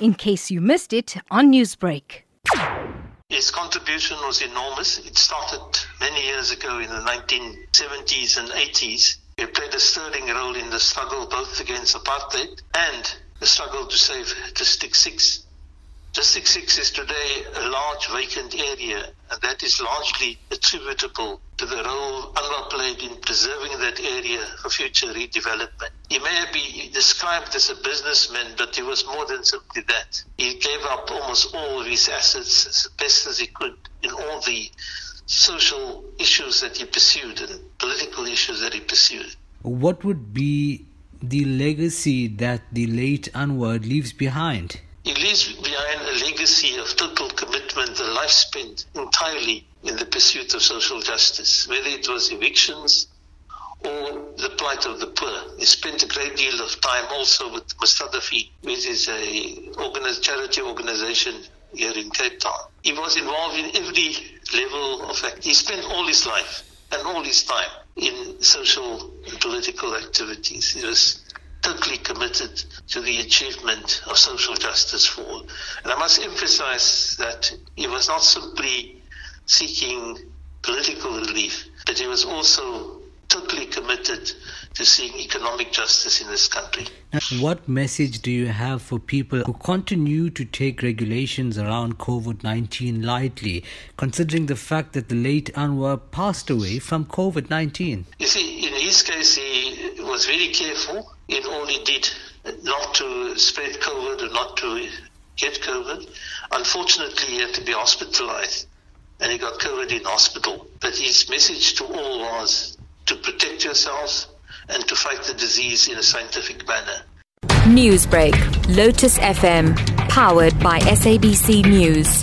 in case you missed it on Newsbreak. His contribution was enormous. It started many years ago in the 1970s and 80s. He played a sterling role in the struggle both against apartheid and the struggle to save District 6. District 6 is today a large vacant area, and that is largely attributable to the role Anwah played in preserving that area for future redevelopment. He may be described as a businessman, but he was more than simply that. He gave up almost all of his assets as best as he could in all the social issues that he pursued and political issues that he pursued. What would be the legacy that the late Anwah leaves behind? He leaves a legacy of total commitment, a life spent entirely in the pursuit of social justice, whether it was evictions or the plight of the poor. He spent a great deal of time also with Mustadafin, which is a charity organization here in Cape Town. He was involved in every level of act. He spent all his life and all his time in social and political activities. He was totally committed to the achievement of social justice for all. And I must emphasize that he was not simply seeking political relief, but he was also totally committed to seeing economic justice in this country. What message do you have for people who continue to take regulations around COVID 19 lightly, considering the fact that the late Anwah passed away from COVID 19? You see, in his case, he was very careful in all he did not to spread COVID or not to get COVID. Unfortunately, he had to be hospitalized and he got COVID in hospital. But his message to all was to protect yourselves and to fight the disease in a scientific manner. Newsbreak, Lotus FM, powered by SABC News.